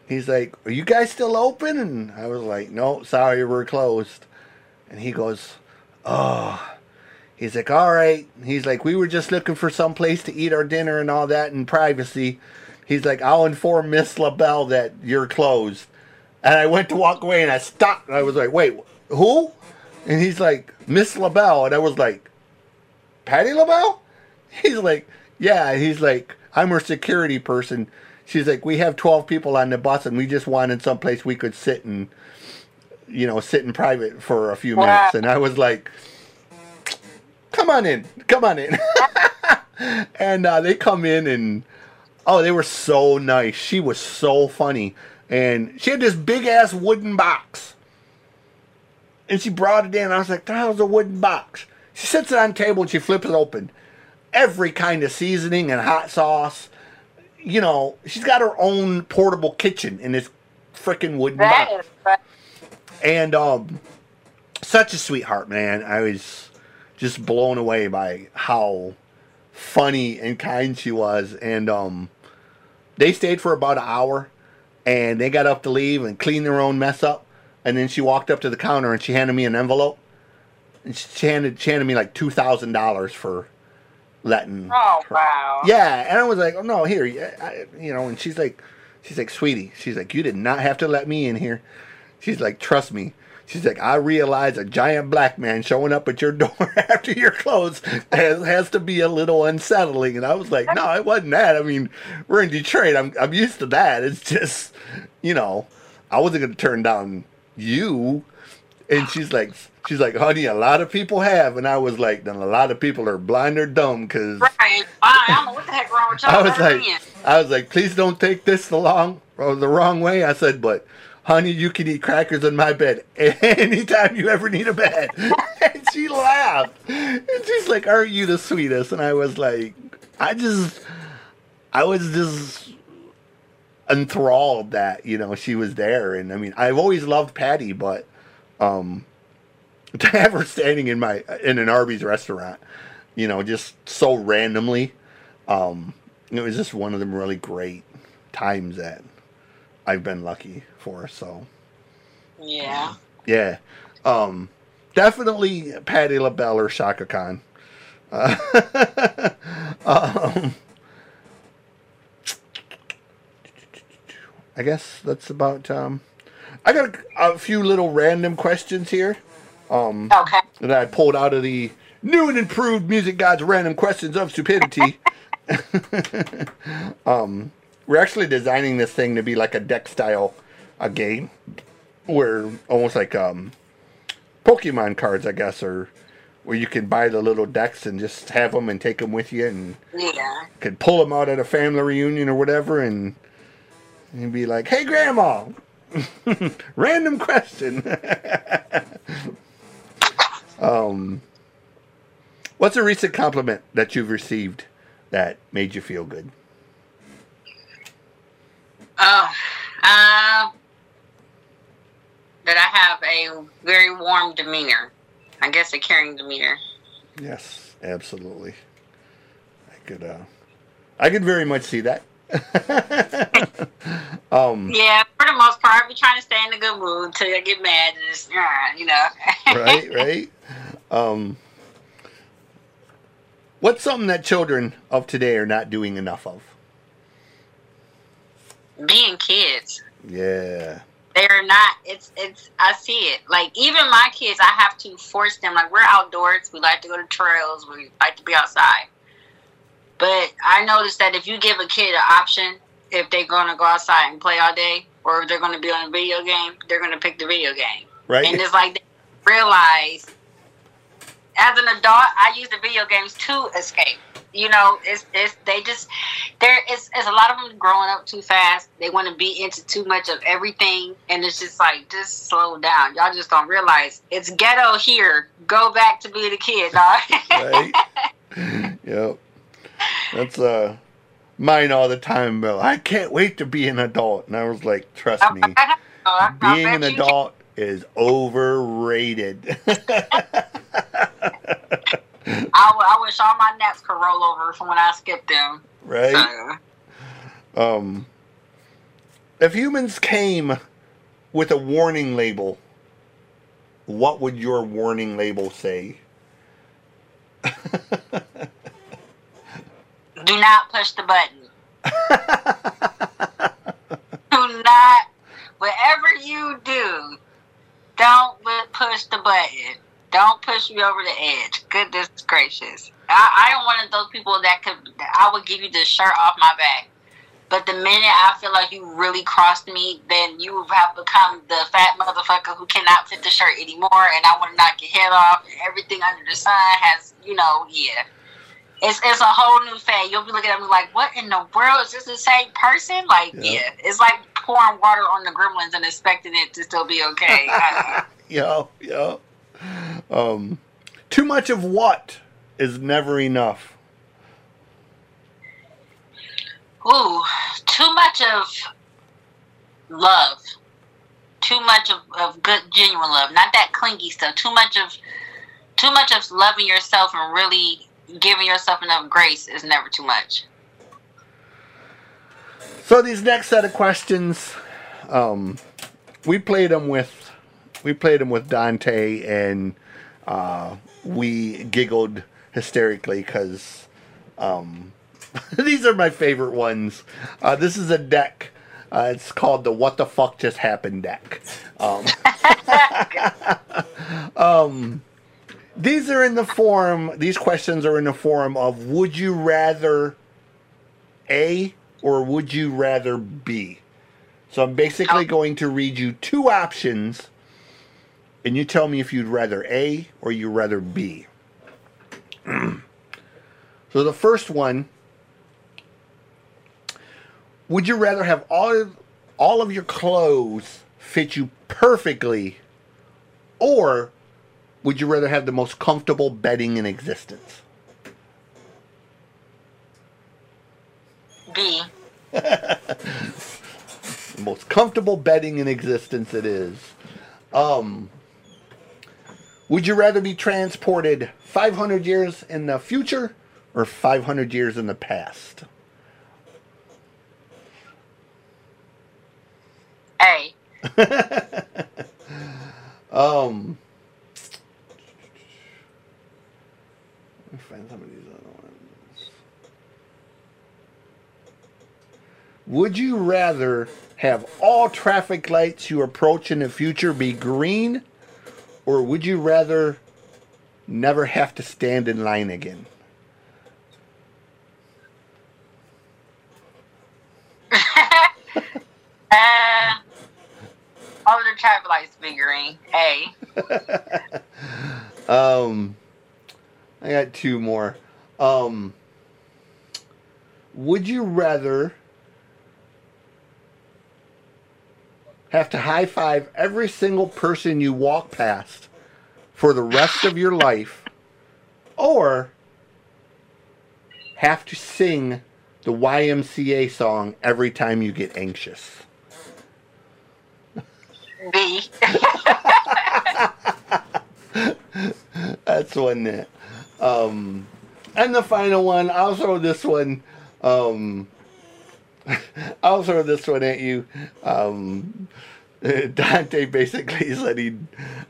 he's like, "Are you guys still open?" And I was like, "No, sorry, we're closed." And he goes, "Oh." He's like, "All right." He's like, "We were just looking for some place to eat our dinner and all that in privacy." He's like, "I'll inform Miss LaBelle that you're closed." And I went to walk away and I stopped and I was like, "Wait, who?" And he's like, "Miss LaBelle." And I was like, "Patti LaBelle?" He's like, "Yeah." He's like, "I'm her security person." She's like, "We have 12 people on the bus and we just wanted some place we could sit and you know, sit in private for a few minutes." And I was like, "Come on in. Come on in." and uh, they come in and oh they were so nice she was so funny and she had this big ass wooden box. And she brought it in. I was like the hell's a wooden box? She sits it on the table and she flips it open. Every kind of seasoning and hot sauce. You know she's got her own portable kitchen in this freaking wooden That box. right. and um, such a sweetheart, man. I was just blown away by how funny and kind she was. And um, they stayed for about an hour, and they got up to leave and clean their own mess up. And then she walked up to the counter and she handed me an envelope. And she handed, she handed me like two thousand dollars for letting. Oh her- wow. yeah, and I was like, "Oh no, here, I- you know." And she's like, "She's like, sweetie, she's like, you did not have to let me in here." She's like, "Trust me." She's like, "I realize a giant black man showing up at your door after your clothes has, has to be a little unsettling." And I was like, "No, it wasn't that. I mean, we're in Detroit. I'm I'm used to that. It's just, you know, I wasn't gonna turn down you." And she's like, she's like, honey, a lot of people have, and I was like, then a lot of people are blind or dumb because Right. I don't know what the heck wrong with y'all. I was like. I was like, please don't take this the long or the wrong way. I said, but honey, you can eat crackers in my bed anytime you ever need a bed. and she laughed, and she's like, aren't you the sweetest? And I was like, I just, I was just enthralled that you know she was there, and I mean, I've always loved Patti, but um, to have her standing in my in an Arby's restaurant, you know, just so randomly um, it was just one of them really great times that I've been lucky for. So Yeah. yeah, um, definitely Patti LaBelle or Chaka Khan. Uh, um, I guess that's about. Um, I got a, a few little random questions here. Um, Okay. that I pulled out of the new and improved Music God's Random Questions of Stupidity. um, we're actually designing this thing to be like a deck style a game, where almost like um, Pokemon cards, I guess, or where you can buy the little decks and just have them and take them with you, and Yeah. could pull them out at a family reunion or whatever, and and be like, "Hey, Grandma." Random question. um, what's a recent compliment that you've received that made you feel good? Oh, uh, that I have a very warm demeanor. I guess a caring demeanor. Yes, absolutely. I could, uh, I could very much see that. um, Yeah, for the most part, I'll be trying to stay in a good mood until I get mad and just, uh, you know. right, right. Um, what's something that children of today are not doing enough of? Being kids. Yeah, They're not. It's it's. I see it. Like even my kids, I have to force them. Like we're outdoors. We like to go to trails. We like to be outside. But I noticed that if you give a kid an option, if they're gonna go outside and play all day, or if they're gonna be on a video game, they're gonna pick the video game. right. And it's like they realize as an adult, I use the video games to escape. You know, it's it's they just there is it's a lot of them growing up too fast. They want to be into too much of everything, and it's just like just slow down. Y'all just don't realize it's ghetto here. Go back to being a kid, dog. right. yep. That's uh mine all the time, Bill. I can't wait to be an adult, and I was like, trust me, being an adult is overrated. I, I wish all my naps could roll over from when I skipped them. Right. So. Um, if humans came with a warning label, what would your warning label say? Do not push the button. do not, whatever you do, don't push the button. Don't push me over the edge. Goodness gracious. I, I am one of those people that could, I would give you the shirt off my back. But the minute I feel like you really crossed me, then you have become the fat motherfucker who cannot fit the shirt anymore, and I want to knock your head off. And everything under the sun has, you know, yeah. It's it's a whole new fad. You'll be looking at me like, what in the world is this the same person? Like, yeah, yeah. it's like pouring water on the gremlins and expecting it to still be okay. Uh-uh. yo, yo. Um, too much of what is never enough. Ooh, too much of love. Too much of, of good genuine love. Not that clingy stuff. Too much of too much of loving yourself and really giving yourself enough grace is never too much. So these next set of questions, um, we played them with we played them with Dante, and uh, we giggled hysterically because um, these are my favorite ones. Uh, this is a deck. Uh, it's called the "What the fuck just happened" deck. Um, um, these are in the form. These questions are in the form of: Would you rather A or would you rather B? So I'm basically oh. going to read you two options and you tell me if you'd rather A or you'd rather B. so the first one, would you rather have all of, all of your clothes fit you perfectly or would you rather have the most comfortable bedding in existence? B. most comfortable bedding in existence it is. Um, would you rather be transported 500 years in the future or 500 years in the past? A. um. Let me find some of these other ones. Would you rather have all traffic lights you approach in the future be green or would you rather never have to stand in line again? uh, all the traffic lights figuring. A. um, I got two more. Um, would you rather have to high five every single person you walk past for the rest of your life, or have to sing the YMCA song every time you get anxious? B. That's one that. Um, and the final one, I'll throw this one. Um, I'll throw this one at you. Um, Dante basically said he,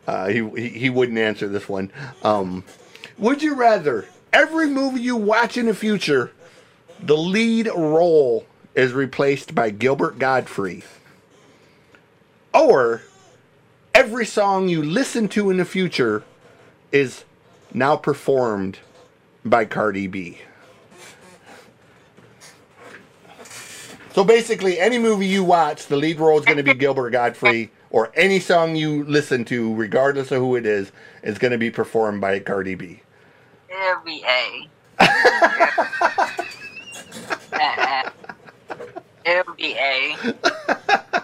uh, he he wouldn't answer this one. Um, would you rather every movie you watch in the future, the lead role is replaced by Gilbert Gottfried, or every song you listen to in the future is now performed by Cardi B? So basically, any movie you watch, the lead role is going to be Gilbert Gottfried, or any song you listen to, regardless of who it is, is going to be performed by Cardi B? It'll be A. It'll be A.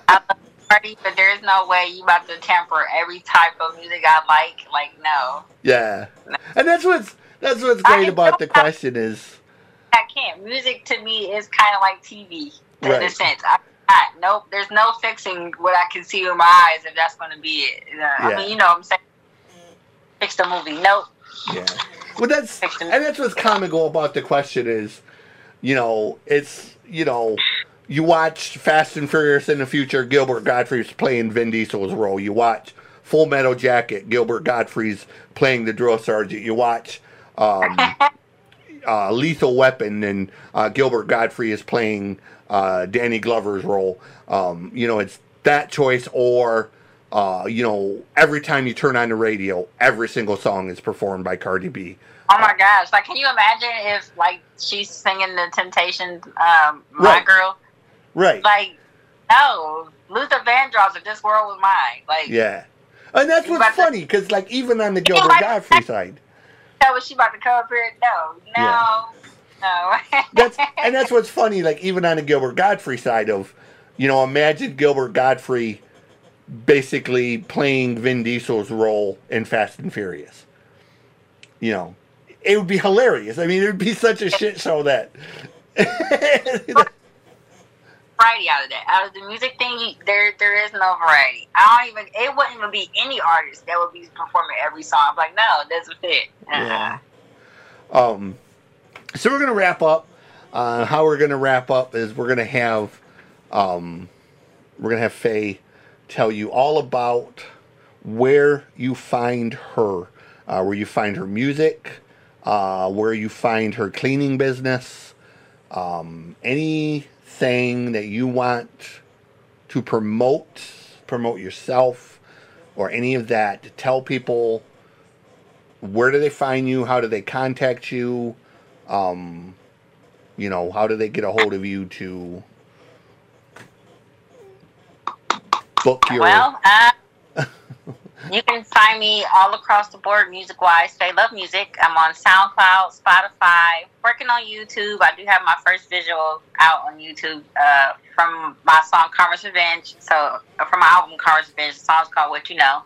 I love Cardi, but there's no way you about to temper every type of music I like. Like, no. Yeah, and that's what's that's what's great about the question is I can't. Music to me is kind of like TV in Right. a sense. I, I, nope, there's no fixing what I can see with my eyes if that's going to be it. Uh, I mean, you know what I'm saying? Fix the movie. Nope. Yeah. Well, that's and that's what's comical about the question is, you know, it's you know, you watch Fast and Furious in the future. Gilbert Gottfried's playing Vin Diesel's role. You watch Full Metal Jacket. Gilbert Gottfried's playing the drill sergeant. You watch um, uh, Lethal Weapon, and uh, Gilbert Gottfried is playing uh, Danny Glover's role. Um, you know, it's that choice, or uh, you know, every time you turn on the radio, every single song is performed by Cardi B. Oh my gosh! Like, can you imagine if like she's singing the Temptation, um, "My Right. Girl"? Right. Like, no, Luther Vandross. If this world was mine, like, Yeah. And that's what's funny, because, like, even on the Gilbert Gottfried side, that was she about to come up here? No, no, no. that's and that's what's funny. Like, even on the Gilbert Gottfried side of, you know, imagine Gilbert Gottfried basically playing Vin Diesel's role in Fast and Furious. You know, it would be hilarious. I mean, it would be such a shit show that. variety out of that. Out of the music thing, there there is no variety. I don't even. It wouldn't even be any artist that would be performing every song. I'm like, no, it doesn't fit. Uh-uh. Yeah. Um, so we're gonna wrap up. Uh, how we're gonna wrap up is we're gonna have, um, we're gonna have Faye tell you all about where you find her, uh, where you find her music, uh, where you find her cleaning business, um, anything that you want to promote, promote yourself, or any of that. To tell people where do they find you? How do they contact you? Um, you know, how do they get a hold of you to book your? Well, uh, you can find me all across the board, music wise. They love music. I'm on SoundCloud, Spotify, working on YouTube. I do have my first visual out on YouTube uh, from my song Karma's Revenge. So, uh, from my album Karma's Revenge, the song's called What You Know.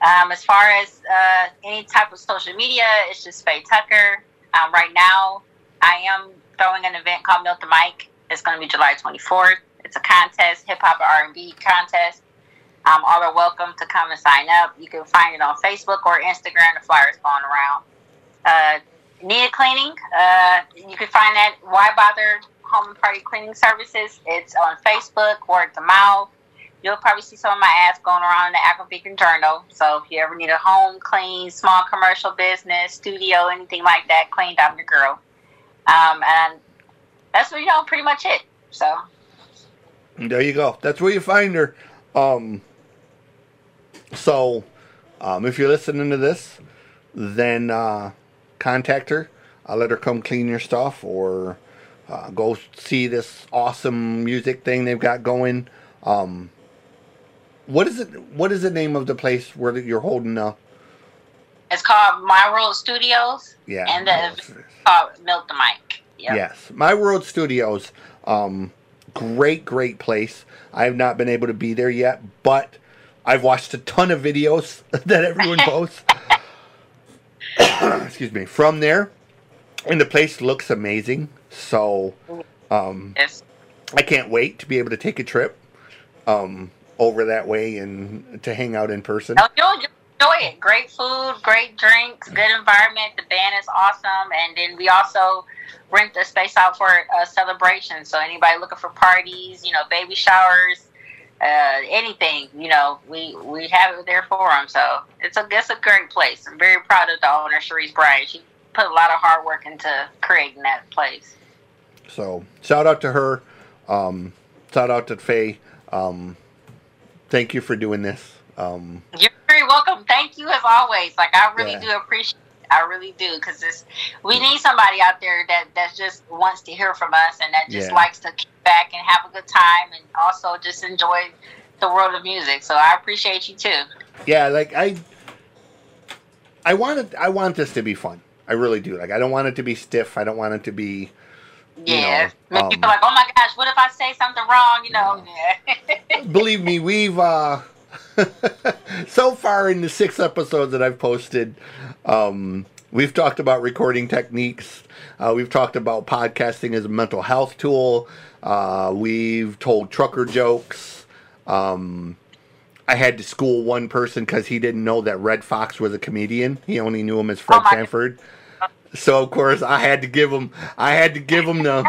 Um, as far as uh, any type of social media, it's just Faye Tucker. Um, right now, I am throwing an event called Milk the Mic. It's going to be July 24th. It's a contest, hip hop and R&B contest. Um, all are welcome to come and sign up. You can find it on Facebook or Instagram. The flyers going around. Uh, need cleaning? Uh, you can find that Why Bother Home and Party Cleaning Services. It's on Facebook, word to mouth. You'll probably see some of my ads going around in the Akron Journal. So if you ever need a home clean, small commercial business, studio, anything like that, cleaned, I'm your girl. Um, and that's you know pretty much it. So There you go. That's where you find her. Um, so, um, if you're listening to this, then uh, contact her. I'll let her come clean your stuff or uh, go see this awesome music thing they've got going. Um, what is it? What is the name of the place where you're holding the? it's called My World Studios. Yeah. And the called Milk the Mic. Yep. Yes, My World Studios. Um, great, great place. I have not been able to be there yet, but I've watched a ton of videos that everyone posts. Excuse me. From there, and the place looks amazing. So, um, Yes. I can't wait to be able to take a trip um, over that way and to hang out in person. No, you'll enjoy it. Great food, great drinks, good environment. The band is awesome, and then we also rent the space out for a celebration. So anybody looking for parties, you know, baby showers, uh, anything, you know, we we have it there for them. So it's a it's a great place. I'm very proud of the owner, Cherise Bryant. She put a lot of hard work into creating that place. So shout out to her. Um, shout out to Faye. Um, thank you for doing this. Um, You're very welcome. Thank you as always. Like I really Yeah. do appreciate. It. I really do because this we need somebody out there that that just wants to hear from us and that just Yeah. likes to kick back and have a good time and also just enjoy the world of music. So I appreciate you too. Yeah, like I, I want it. I want this to be fun. I really do. Like I don't want it to be stiff. I don't want it to be. Yeah, you know, um, like, oh my gosh, what if I say something wrong? You know, yeah. believe me, we've uh so far in the six episodes that I've posted, um, we've talked about recording techniques. Uh, we've talked about podcasting as a mental health tool. Uh, we've told trucker jokes. Um, I had to school one person because he didn't know that Redd Foxx was a comedian. He only knew him as Fred Oh Sanford. So of course I had to give him. I had to give him the.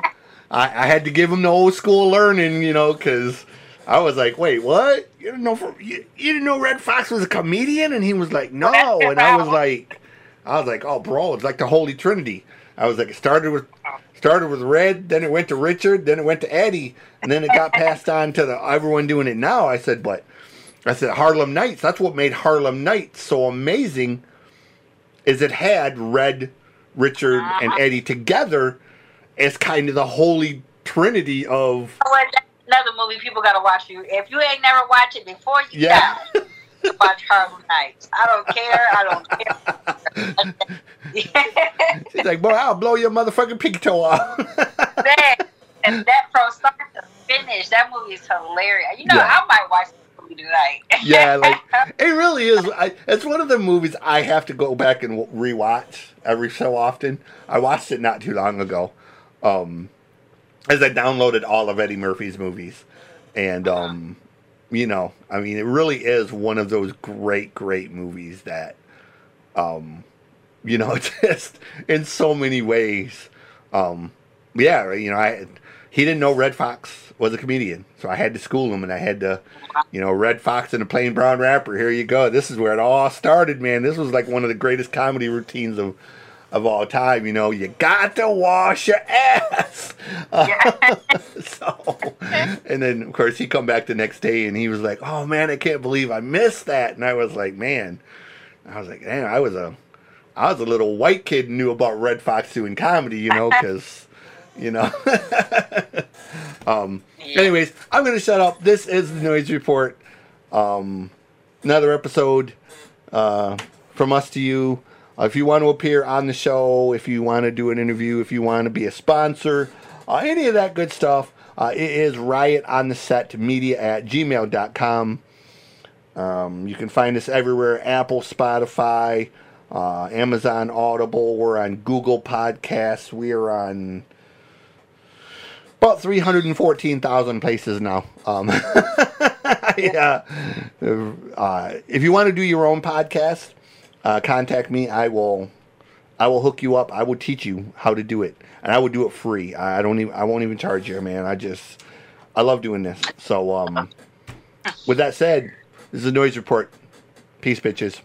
I, I had to give him the old school learning, you know, because I was like, "Wait, what? You didn't know? For, you, you didn't know Redd Foxx was a comedian?" And he was like, "No." And I was like, "I was like, oh, bro, it's like the Holy Trinity." I was like, it started with started with Red, then it went to Richard, then it went to Eddie, and then it got passed on to the everyone doing it now. I said, but I said Harlem Nights. That's what made Harlem Nights so amazing. Is it had Red, Richard, uh, and Eddie together as kind of the holy trinity of that's another movie people gotta watch. You if you ain't never watched it before you Yeah. die, watch Harlem Nights. I don't care. I don't care. She's like, boy, I'll blow your motherfucking pinky toe off. Man, and that from start to finish, that movie is hilarious. You know, Yeah. I might watch tonight. yeah, like it really is. I, it's one of the movies I have to go back and rewatch every so often. I watched it not too long ago, um, as I downloaded all of Eddie Murphy's movies, and um, you know, I mean, it really is one of those great, great movies that, um, you know, just in so many ways. Um, yeah, you know, I he didn't know Redd Foxx was a comedian, so I had to school him, and I had to, you know, Redd Foxx and the Plain Brown Wrapper. Here you go. This is where it all started, man. This was like one of the greatest comedy routines of of all time. You know, you got to wash your ass. Yeah. so, and then of course he come back the next day, and he was like, "Oh man, I can't believe I missed that." And I was like, "Man," I was like, "Damn, I was a." I was a little white kid and knew about Redd Foxx doing comedy, you know, because, you know. um, Yeah. anyways, I'm going to shut up. This is the Noise Report. Um, another episode uh, from us to you. Uh, if you want to appear on the show, if you want to do an interview, if you want to be a sponsor, uh, any of that good stuff, uh, it is riot on the set media at gmail.com. Um, you can find us everywhere Apple, Spotify, uh, Amazon Audible. We're on Google Podcasts. We are on about 314,000 places now. Um, yeah. Uh, if you want to do your own podcast, uh, contact me. I will. I will hook you up. I will teach you how to do it, and I will do it free. I I don't even. I won't even charge you, man. I just. I love doing this. So, um, with that said, this is a noise report. Peace, bitches.